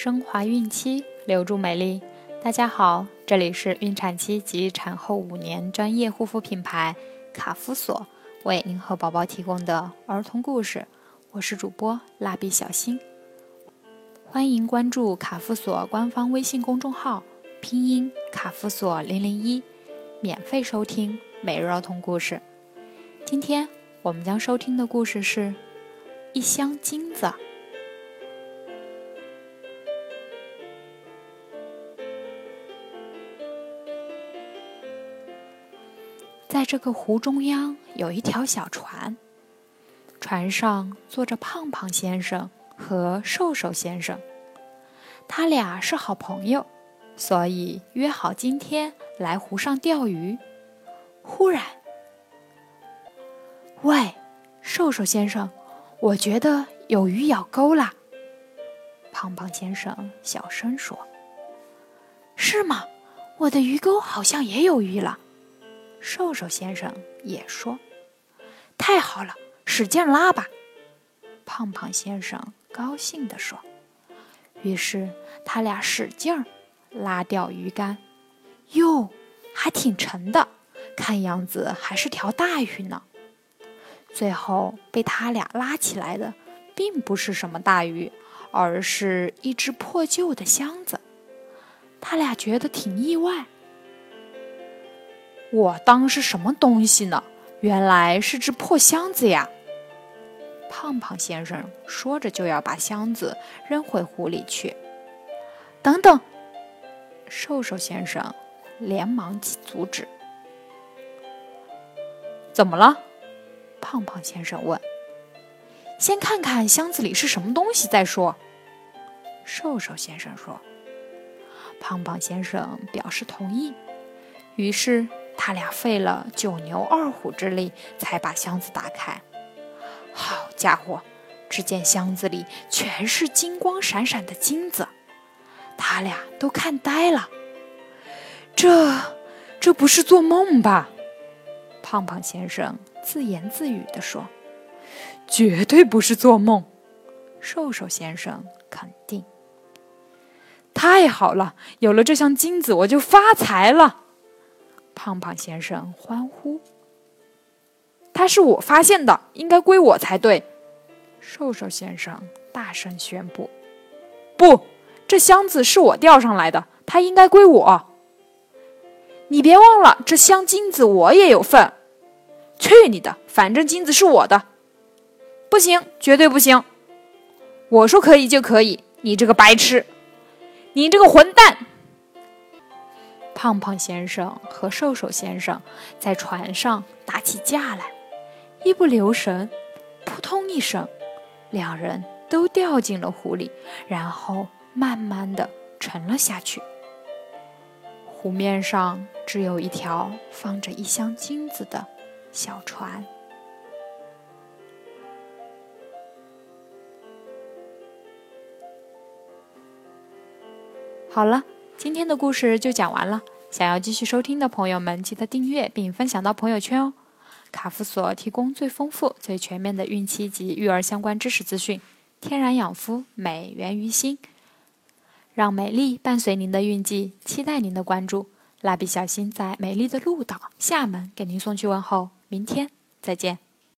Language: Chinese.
升华孕期，留住美丽。大家好，这里是孕产期及产后五年专业护肤品牌卡夫索为您和宝宝提供的儿童故事。我是主播蜡笔小新，欢迎关注卡夫索官方微信公众号，拼音卡夫索零零一，免费收听每日儿童故事。今天我们将收听的故事是一箱金子。在这个湖中央有一条小船，船上坐着胖胖先生和瘦瘦先生，他俩是好朋友，所以约好今天来湖上钓鱼。忽然，喂，瘦瘦先生，我觉得有鱼咬钩了。胖胖先生小声说：“是吗？我的鱼钩好像也有鱼了。”瘦瘦先生也说：“太好了，使劲拉吧！”胖胖先生高兴地说。于是他俩使劲儿拉钓鱼竿，哟，还挺沉的，看样子还是条大鱼呢。最后被他俩拉起来的，并不是什么大鱼，而是一只破旧的箱子。他俩觉得挺意外。我当是什么东西呢？原来是只破箱子呀！胖胖先生说着就要把箱子扔回湖里去。等等，瘦瘦先生连忙阻止。怎么了？胖胖先生问。先看看箱子里是什么东西再说。瘦瘦先生说。胖胖先生表示同意。于是。他俩费了九牛二虎之力，才把箱子打开。好家伙，只见箱子里全是金光闪闪的金子，他俩都看呆了。这，这不是做梦吧？胖胖先生自言自语地说：“绝对不是做梦。”瘦瘦先生肯定：“太好了，有了这箱金子，我就发财了。”胖胖先生欢呼：“他是我发现的，应该归我才对。”瘦瘦先生大声宣布：“不，这箱子是我钓上来的，它应该归我。你别忘了，这箱金子我也有份。去你的，反正金子是我的。不行，绝对不行！我说可以就可以，你这个白痴，你这个混蛋！”胖胖先生和瘦瘦先生在船上打起架来，一不留神，扑通一声，两人都掉进了湖里，然后慢慢的沉了下去。湖面上只有一条放着一箱金子的小船。好了。今天的故事就讲完了。想要继续收听的朋友们，记得订阅并分享到朋友圈哦。卡夫所提供最丰富、最全面的孕期及育儿相关知识资讯，天然养肤，美源于心，让美丽伴随您的孕期，期待您的关注。蜡笔小新在美丽的鹭岛厦门给您送去问候，明天再见。